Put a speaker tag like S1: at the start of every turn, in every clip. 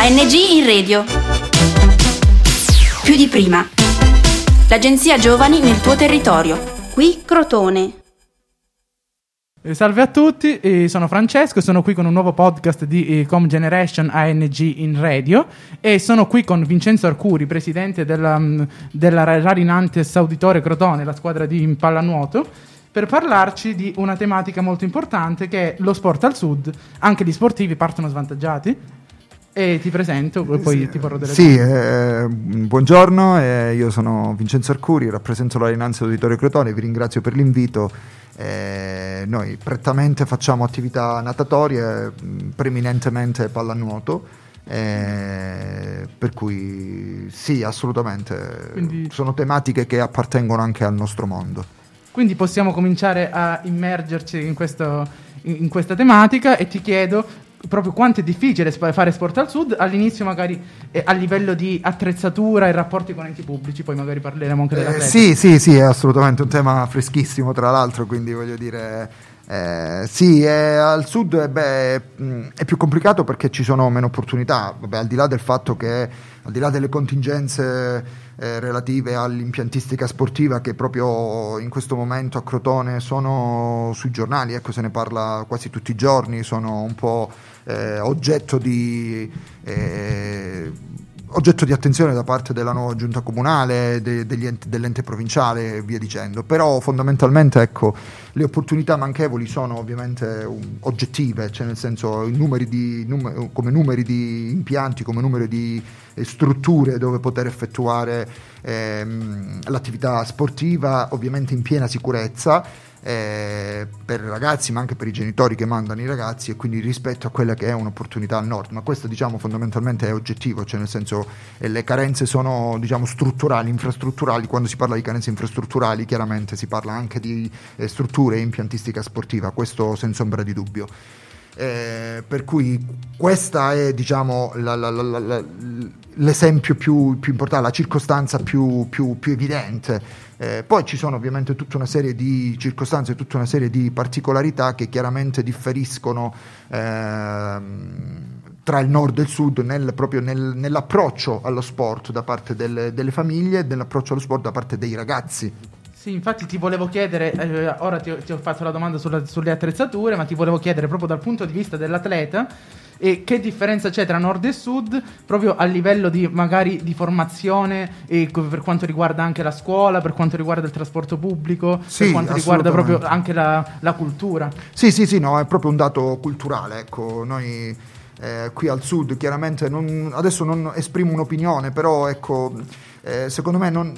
S1: ANG in radio. Più di prima. L'agenzia Giovani nel tuo territorio. Qui Crotone.
S2: Eh, Salve a tutti, eh, sono Francesco, sono qui con un nuovo podcast di eh, Com Generation ANG in radio e sono qui con Vincenzo Arcuri, presidente della, mm, della Ra- Rarinantes Auditore Crotone, la squadra di pallanuoto, per parlarci di una tematica molto importante che è lo sport al sud. Anche gli sportivi partono svantaggiati. E ti presento, e poi ti porrò delle
S3: Sì, eh, buongiorno, eh, io sono Vincenzo Arcuri, rappresento la Rinanzi Auditorio Crotone, vi ringrazio per l'invito. Eh, noi prettamente facciamo attività natatorie, mh, preminentemente pallanuoto, eh, per cui sì, assolutamente,
S2: Quindi-
S3: sono tematiche che appartengono anche al nostro mondo.
S2: Quindi possiamo cominciare a immergerci in, questo- in- in questa tematica e ti chiedo proprio quanto è difficile sp- fare sport al sud, all'inizio magari eh, a livello di attrezzatura e rapporti con enti pubblici, poi magari parleremo anche della
S3: Eh, sì, sì, sì, è assolutamente un tema freschissimo tra l'altro, quindi voglio dire, eh, sì, eh, al sud eh, beh, è più complicato perché ci sono meno opportunità, Vabbè, al di là del fatto che, al di là delle contingenze eh, relative all'impiantistica sportiva che proprio in questo momento a Crotone sono sui giornali, ecco se ne parla quasi tutti i giorni, sono un po' eh, oggetto di... eh, oggetto di attenzione da parte della nuova giunta comunale, de- enti- dell'ente provinciale e via dicendo, però fondamentalmente ecco, le opportunità manchevoli sono ovviamente um, oggettive, cioè nel senso numeri di, num- come numeri di impianti, come numeri di eh, strutture dove poter effettuare ehm, l'attività sportiva, ovviamente in piena sicurezza eh, per i ragazzi ma anche per i genitori che mandano i ragazzi e quindi rispetto a quella che è un'opportunità al nord. Ma questo diciamo fondamentalmente è oggettivo cioè nel senso eh, le carenze sono diciamo strutturali infrastrutturali. Quando si parla di carenze infrastrutturali chiaramente si parla anche di eh, strutture e impiantistica sportiva. Questo senza ombra di dubbio. Eh, per cui questa è diciamo la- la- la- l'esempio più, più importante, la circostanza più, più- più evidente. Eh, poi ci sono ovviamente tutta una serie di circostanze, tutta una serie di particolarità che chiaramente differiscono ehm, tra il nord e il sud nel- proprio nel- nell'approccio allo sport da parte delle, delle famiglie e nell'approccio allo sport da parte dei ragazzi.
S2: Sì, infatti ti volevo chiedere, eh, ora ti ti ho fatto la domanda sulla- sulle attrezzature, ma ti volevo chiedere proprio dal punto di vista dell'atleta e che differenza c'è tra nord e sud proprio a livello di magari di formazione e per quanto riguarda anche la scuola, per quanto riguarda il trasporto pubblico, per
S3: Sì,
S2: quanto riguarda proprio anche la, la cultura.
S3: Sì, sì, sì, no, è proprio un dato culturale, ecco, noi eh, qui al sud chiaramente non- adesso non esprimo un'opinione, però ecco, eh, secondo me non,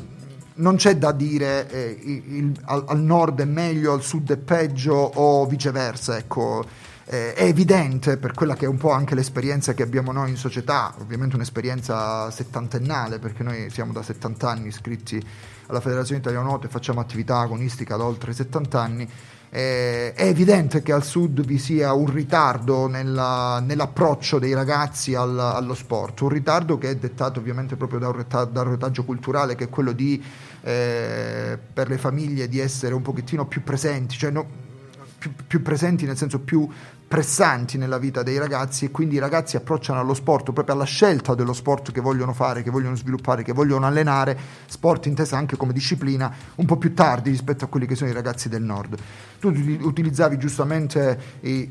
S3: non c'è da dire eh, il- il- al, al nord è meglio, al sud è peggio o viceversa, ecco. Eh, è evidente per quella che è un po' anche l'esperienza che abbiamo noi in società, ovviamente un'esperienza settantennale perché noi siamo da 70 anni iscritti alla Federazione Italiana Nuoto e facciamo attività agonistica da oltre 70 anni. Eh, è evidente che al sud vi sia un ritardo nella- nell'approccio dei ragazzi al- allo sport, un ritardo che è dettato ovviamente proprio da un, reta- dal retaggio culturale che è quello di, eh, per le famiglie di essere un pochettino più presenti, cioè no- più, più presenti nel senso più pressanti nella vita dei ragazzi e quindi i ragazzi approcciano allo sport proprio alla scelta dello sport che vogliono fare, che vogliono sviluppare, che vogliono allenare, sport intesa anche come disciplina, un po' più tardi rispetto a quelli che sono i ragazzi del nord. Tu uti- utilizzavi giustamente,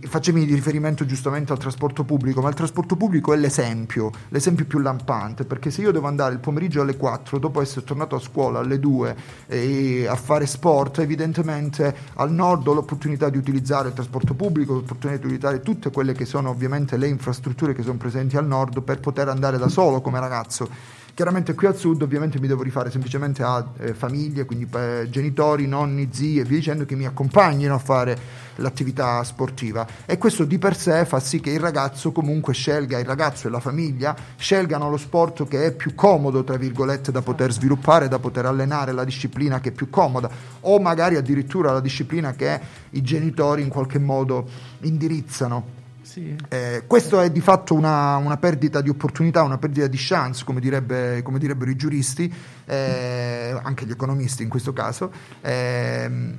S3: facevi riferimento giustamente al trasporto pubblico, ma il trasporto pubblico è l'esempio, l'esempio più lampante, perché se io devo andare il pomeriggio alle 4, dopo essere tornato a scuola alle 2 e a fare sport, evidentemente al nord ho l'opportunità di utilizzare il trasporto pubblico, l'opportunità di utilizzare tutte quelle che sono ovviamente le infrastrutture che sono presenti al nord per poter andare da solo come ragazzo. Chiaramente qui al sud ovviamente mi devo rifare semplicemente a eh, famiglie, quindi eh, genitori, nonni, zii e via dicendo che mi accompagnino a fare l'attività sportiva e questo di per sé fa sì che il ragazzo comunque scelga, il ragazzo e la famiglia scelgano lo sport che è più comodo, tra virgolette, da poter sviluppare, da poter allenare, la disciplina che è più comoda o magari addirittura la disciplina che i genitori in qualche modo indirizzano.
S2: Sì.
S3: Eh, questo è di fatto una, una perdita di opportunità, una perdita di chance, come, direbbe- come direbbero i giuristi, eh, anche gli economisti in questo caso. Ehm,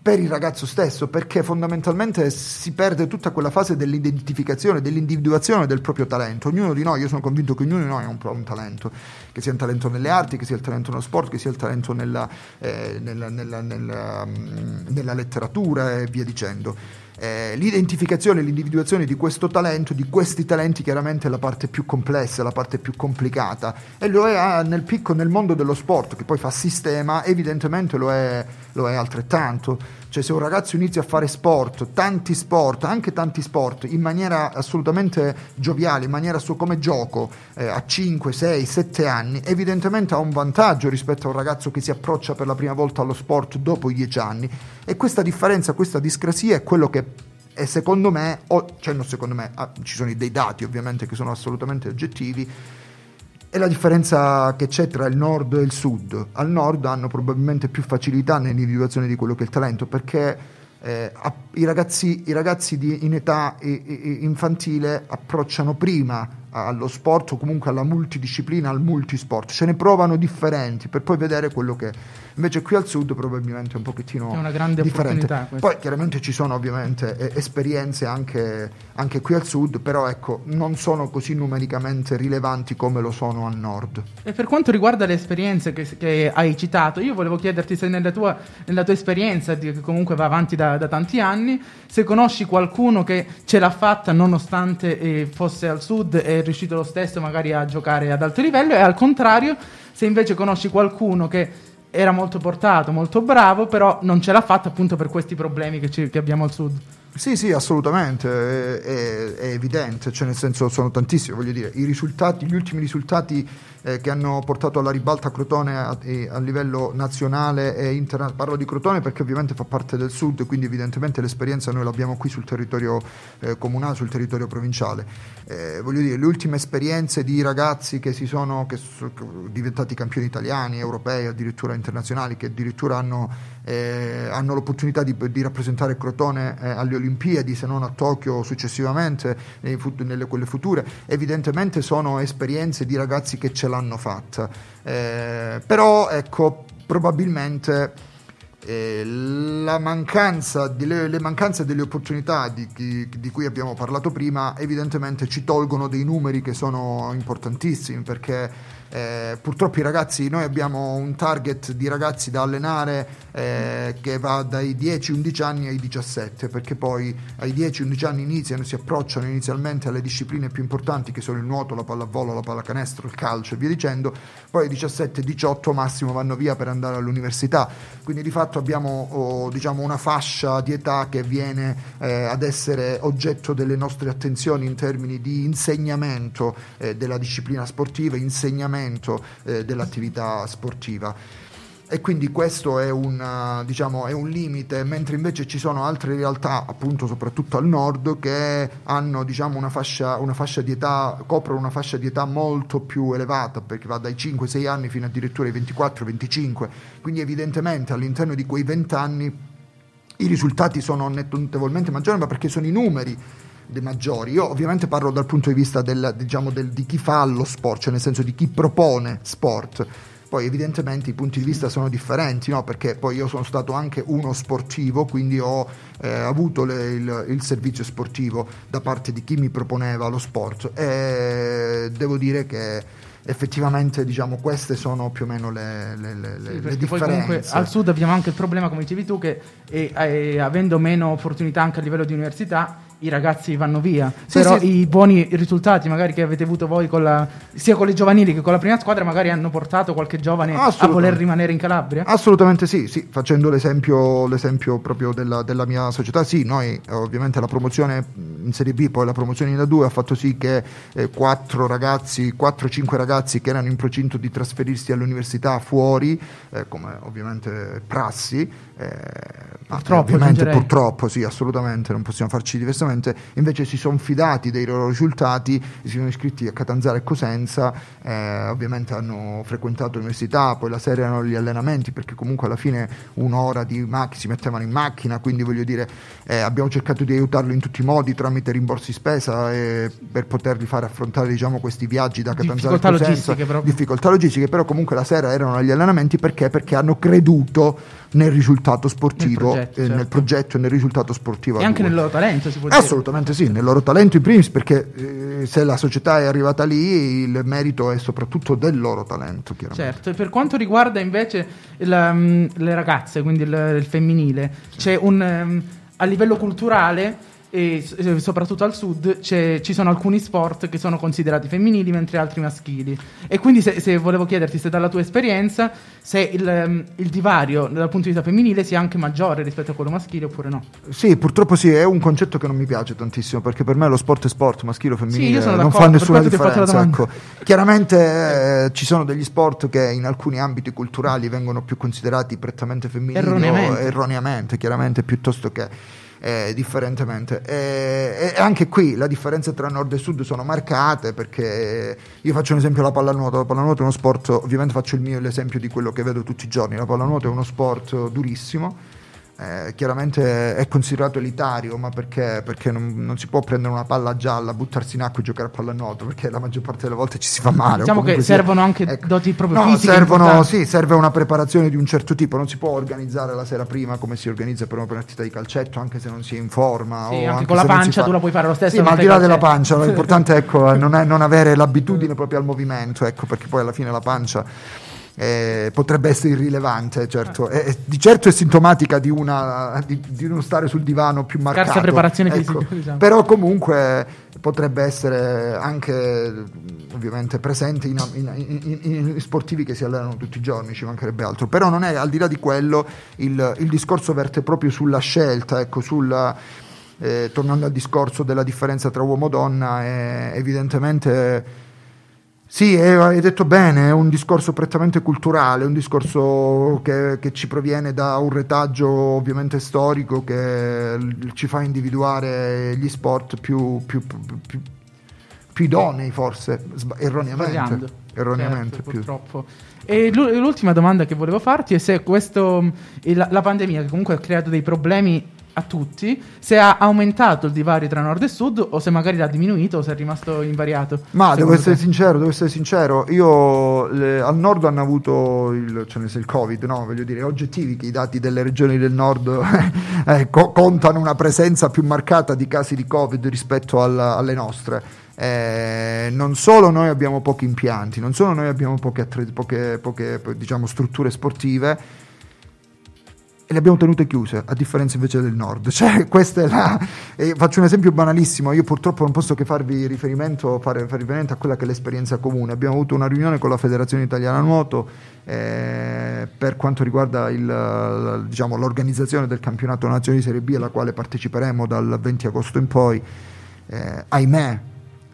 S3: per il ragazzo stesso, perché fondamentalmente si perde tutta quella fase dell'identificazione, dell'individuazione del proprio talento. Ognuno di noi, io sono convinto che ognuno di noi ha un, un talento, che sia un talento nelle arti, che sia il talento nello sport, che sia il talento nella, eh, nella, nella, nella, mm, nella letteratura e via dicendo eh, l'identificazione e l'individuazione di questo talento, di questi talenti chiaramente è la parte più complessa, la parte più complicata e lo è ah, nel picco nel mondo dello sport che poi fa sistema, evidentemente lo è, lo è altrettanto. Cioè se un ragazzo inizia a fare sport, tanti sport, anche tanti sport, in maniera assolutamente gioviale, in maniera su, come gioco, eh, a 5, 6, 7 anni, evidentemente ha un vantaggio rispetto a un ragazzo che si approccia per la prima volta allo sport dopo i 10 anni. E questa differenza, questa discrasia è quello che e secondo me, o, cioè non secondo me, ah, ci sono dei dati ovviamente che sono assolutamente oggettivi, è la differenza che c'è tra il nord e il sud. Al nord hanno probabilmente più facilità nell'individuazione di quello che è il talento perché eh, i ragazzi, i ragazzi di, in età infantile approcciano prima allo sport o comunque alla multidisciplina, al multisport, ce ne provano differenti per poi vedere quello che invece qui al sud probabilmente è un pochettino
S2: è una grande
S3: differente. Poi chiaramente ci sono ovviamente eh, esperienze anche, anche, qui al sud, però ecco, non sono così numericamente rilevanti come lo sono al nord.
S2: E per quanto riguarda le esperienze che, che hai citato, io volevo chiederti se nella tua, nella tua esperienza, che comunque va avanti da, da, tanti anni, se conosci qualcuno che ce l'ha fatta nonostante eh, fosse al sud e riuscito lo stesso magari a giocare ad alto livello e al contrario se invece conosci qualcuno che era molto portato, molto bravo, però non ce l'ha fatta appunto per questi problemi che, ci, che abbiamo al sud.
S3: Sì, sì, assolutamente, è, è, evidente, cioè nel senso sono tantissimi, voglio dire, gli ultimi risultati eh, che hanno portato alla ribalta Crotone a, a livello nazionale e internazionale. Parlo di Crotone perché ovviamente fa parte del sud, quindi evidentemente l'esperienza noi l'abbiamo qui sul territorio eh, comunale, sul territorio provinciale. Eh, voglio dire, le ultime esperienze di ragazzi che, si sono, che sono diventati campioni italiani, europei, addirittura internazionali, che addirittura hanno, eh, hanno l'opportunità di, di, rappresentare Crotone eh, alle Olimpiadi, se non a Tokyo successivamente, nelle quelle future, evidentemente sono esperienze di ragazzi che ce l'hanno fatta. Eh, però ecco, probabilmente eh, la mancanza delle, le mancanze delle opportunità di, di, di, cui abbiamo parlato prima evidentemente ci tolgono dei numeri che sono importantissimi perché eh, purtroppo i ragazzi, noi abbiamo un target di ragazzi da allenare eh, che va dai 10-11 anni ai 17, perché poi ai 10-11 anni iniziano, si approcciano inizialmente alle discipline più importanti che sono il nuoto, la pallavolo, la pallacanestro, il calcio e via dicendo, poi ai 17-18 massimo vanno via per andare all'università, quindi di fatto abbiamo oh, diciamo, una fascia di età che viene eh, ad essere oggetto delle nostre attenzioni in termini di insegnamento eh, della disciplina sportiva, insegnamento svolgimento eh, dell'attività sportiva. E quindi questo è un, diciamo, è un, limite, mentre invece ci sono altre realtà, appunto soprattutto al nord, che hanno diciamo, una, fascia, una fascia di età, coprono una fascia di età molto più elevata, perché va dai 5-6 anni fino addirittura ai 24-25, quindi evidentemente all'interno di quei 20 anni i risultati sono notevolmente maggiori, ma perché sono i numeri dei maggiori. Io ovviamente parlo dal punto di vista del, diciamo, del, di chi fa lo sport, cioè nel senso di chi propone sport. Poi evidentemente i punti di vista sono differenti, no? perché poi io sono stato anche uno sportivo, quindi ho eh, avuto le, il, il, servizio sportivo da parte di chi mi proponeva lo sport e devo dire che effettivamente diciamo, queste sono più o meno le, le, le, sì, le differenze.
S2: al sud abbiamo anche il problema, come dicevi tu, che eh, eh, avendo meno opportunità anche a livello di università, i ragazzi vanno via. Sì, Però sì. i buoni risultati magari che avete avuto voi con la, sia con le giovanili che con la prima squadra magari hanno portato qualche giovane a voler rimanere in Calabria?
S3: Assolutamente sì, sì. facendo l'esempio, l'esempio proprio della, della, mia società, sì, noi ovviamente la promozione in Serie B, poi la promozione in A2 ha fatto sì che eh, 4 ragazzi, 4-5 ragazzi che erano in procinto di trasferirsi all'università fuori, eh, come ovviamente prassi, eh, purtroppo, ovviamente purtroppo sì, assolutamente, non possiamo farci diversamente chiaramente invece si sono fidati dei loro risultati, si sono iscritti a Catanzaro e Cosenza, eh, ovviamente hanno frequentato l'università, poi la sera erano gli allenamenti perché comunque alla fine un'ora di macchina si mettevano in macchina, quindi voglio dire eh, abbiamo cercato di aiutarlo in tutti i modi tramite rimborsi spesa eh, per poterli fare affrontare diciamo, questi viaggi da Catanzaro
S2: difficoltà
S3: a Cosenza,
S2: logistiche
S3: difficoltà logistiche, però comunque la sera erano agli allenamenti perché? Perché hanno creduto nel risultato sportivo,
S2: Nel progetto,
S3: eh, nel
S2: certo.
S3: progetto e nel risultato sportivo.
S2: E anche nel loro talento, si può dire.
S3: Assolutamente sì, nel loro talento in primis perché eh, se la società è arrivata lì il merito è soprattutto del loro talento, chiaramente.
S2: Certo, e per quanto riguarda invece il, um, le ragazze, quindi il, il femminile, c'è un um, a livello culturale e soprattutto al sud c'è- ci sono alcuni sport che sono considerati femminili mentre altri maschili. E quindi se, se volevo chiederti se dalla tua esperienza se il, il divario dal punto di vista femminile sia anche maggiore rispetto a quello maschile oppure no.
S3: Sì, purtroppo sì, è un concetto che non mi piace tantissimo perché per me lo sport è sport, maschile o femminile,
S2: Sì,
S3: non fa nessuna differenza. Ecco. Chiaramente eh, ci sono degli sport che in alcuni ambiti culturali vengono più considerati prettamente femminili
S2: Erroneamente.
S3: erroneamente, chiaramente, piuttosto che eh, differentemente. E, e anche qui le differenze tra nord e sud sono marcate perché io faccio un esempio la pallanuoto. La pallanuoto è uno sport, ovviamente faccio il mio l'esempio di quello che vedo tutti i giorni. La pallanuoto è uno sport durissimo. Eh, chiaramente è considerato elitario, ma perché? Perché non, non si può prendere una palla gialla, buttarsi in acqua e giocare a pallanuoto, perché la maggior parte delle volte ci si fa male.
S2: Diciamo che
S3: sia-
S2: servono anche
S3: ecco.
S2: doti proprio
S3: No,
S2: fisiche
S3: servono, sì, serve una preparazione di un certo tipo, non si può organizzare la sera prima come si organizza per una partita di calcetto, anche se non si è in forma.
S2: Sì,
S3: o
S2: anche con la pancia
S3: fa-
S2: tu la puoi fare lo stesso
S3: Sì, ma al di là della pancia, l'importante ecco, è non, è non avere l'abitudine proprio al movimento, ecco, perché poi alla fine la pancia eh, potrebbe essere irrilevante, certo.
S2: Eh.
S3: E- e di certo è sintomatica di, una, di, di uno stare sul divano più marcato.
S2: Scarsa preparazione
S3: ecco.
S2: fisica, diciamo.
S3: Però comunque potrebbe essere anche ovviamente presente in, in- in- in- sportivi che si allenano tutti i giorni, ci mancherebbe altro. Però non è al di là di quello, il, il discorso verte proprio sulla scelta, ecco, sulla, eh, tornando al discorso della differenza tra uomo e donna, è evidentemente. Sì, è- hai detto bene, è un discorso prettamente culturale, un discorso che, che ci proviene da un retaggio ovviamente storico che ci fa individuare gli sport più, più- più- più- idonei forse, erroneamente. Erroneamente
S2: Certo, purtroppo. E l'u- l'ultima domanda che volevo farti è se questo, il- la pandemia, che comunque ha creato dei problemi a tutti, se ha aumentato il divario tra nord e sud o se magari l'ha diminuito o se è rimasto invariato.
S3: Ma devo essere sincero, devo essere sincero, io le- al nord hanno avuto il, cioè il Covid, no? Voglio dire, oggettivi che i dati delle regioni del nord eh, co- contano una presenza più marcata di casi di Covid rispetto alla- alle nostre. Eh, non solo noi abbiamo pochi impianti, non solo noi abbiamo poche, poche- poche, diciamo, strutture sportive, e le abbiamo tenute chiuse, a differenza invece del nord. Cioè, la. faccio un esempio banalissimo. Io purtroppo non posso che farvi riferimento, fare, fare riferimento a quella che è l'esperienza comune. Abbiamo avuto una riunione con la Federazione Italiana Nuoto eh, per quanto riguarda il, diciamo, l'organizzazione del campionato nazionale di Serie B, alla quale parteciperemo dal 20 agosto in poi. Eh, ahimè,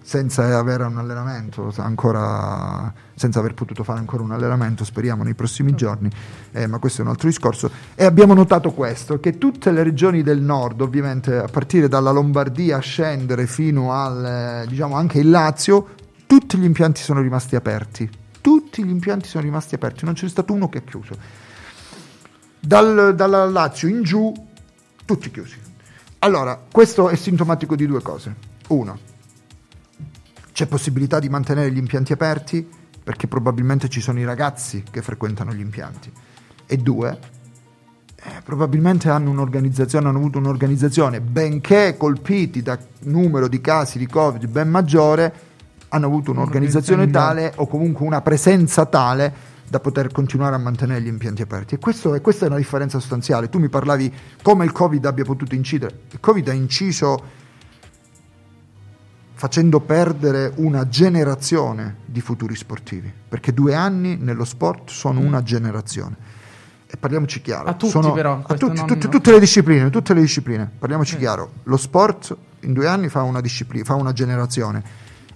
S3: senza avere un allenamento, ancora, senza aver potuto fare ancora un allenamento, speriamo nei prossimi giorni, eh, ma questo è un altro discorso. E abbiamo notato questo, che tutte le regioni del nord, ovviamente a partire dalla Lombardia a scendere fino al, eh, diciamo anche il Lazio, tutti gli impianti sono rimasti aperti. Tutti gli impianti sono rimasti aperti, non c'è stato uno che ha chiuso. Dal, dalla Lazio in giù, tutti chiusi. Allora, questo è sintomatico di due cose. Uno, c'è possibilità di mantenere gli impianti aperti perché probabilmente ci sono i ragazzi che frequentano gli impianti. E due, eh, probabilmente hanno un'organizzazione, hanno avuto un'organizzazione, benché colpiti da numero di casi di Covid ben maggiore, hanno avuto un'organizzazione tale o comunque una presenza tale da poter continuare a mantenere gli impianti aperti. E questo è- questa è una differenza sostanziale. Tu mi parlavi come il Covid abbia potuto incidere. Il Covid ha inciso facendo perdere una generazione di futuri sportivi, perché due anni nello sport sono una generazione. E parliamoci chiaro.
S2: A tutti
S3: sono-
S2: però,
S3: a tutti,
S2: non-
S3: tutti-
S2: no.
S3: tutte le discipline, tutte le discipline. Parliamoci
S2: Sì.
S3: chiaro. Lo sport in due anni fa una disciplina, fa una generazione.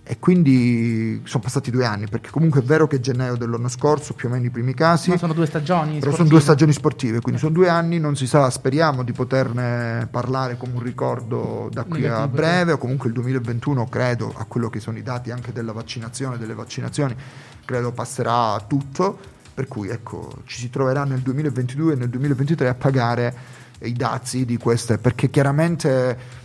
S3: E quindi sono passati due anni, perché comunque è vero che gennaio dell'anno scorso, più o meno i primi casi.
S2: Ma sono due stagioni.
S3: Però
S2: sportive.
S3: sono due stagioni sportive, quindi sono due anni, non si sa, speriamo di poterne parlare come un ricordo da qui a
S2: Negativo,
S3: breve, o comunque il 2021 credo, a quello che sono i dati anche della vaccinazione, delle vaccinazioni, credo passerà tutto, per cui ecco, ci si troverà nel 2022 e nel 2023 a pagare i dazi di queste, perché chiaramente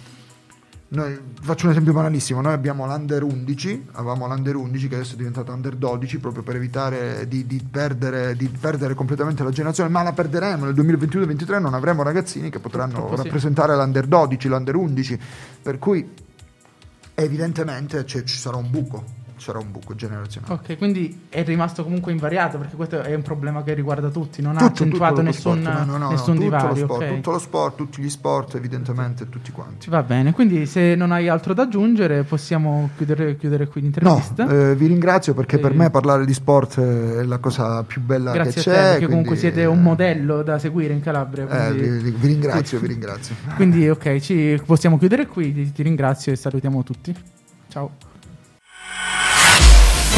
S3: noi, faccio un esempio banalissimo, noi abbiamo l'Under 11, avevamo l'Under 11 che adesso è diventato Under 12 proprio per evitare di, di perdere, di perdere completamente la generazione, ma la perderemo nel 2022-2023, non avremo ragazzini che potranno
S2: Purtroppo sì.
S3: rappresentare l'Under 12, l'Under 11, per cui evidentemente ci sarà un buco, sarà un buco generazionale.
S2: Ok, quindi è rimasto comunque invariato perché questo è un problema che riguarda tutti, non ha
S3: Tutto-
S2: accentuato
S3: tutto lo
S2: nessun,
S3: sport, no, no, no,
S2: nessun
S3: tutto
S2: divario.
S3: Lo sport,
S2: ok.
S3: Tutto lo sport, tutti gli sport, evidentemente, tutti quanti.
S2: Va bene, quindi se non hai altro da aggiungere possiamo chiudere, chiudere qui
S3: No,
S2: l'intervista.
S3: eh, vi ringrazio perché per
S2: Eh,
S3: me parlare di sport è la cosa più bella
S2: Grazie
S3: che
S2: a
S3: c'è.
S2: te, perché comunque siete un modello da seguire in Calabria.
S3: eh,
S2: Quindi,
S3: vi, vi ringrazio, vi ringrazio.
S2: quindi, ok, ci possiamo chiudere qui. Ti, ti ringrazio e salutiamo tutti. Ciao.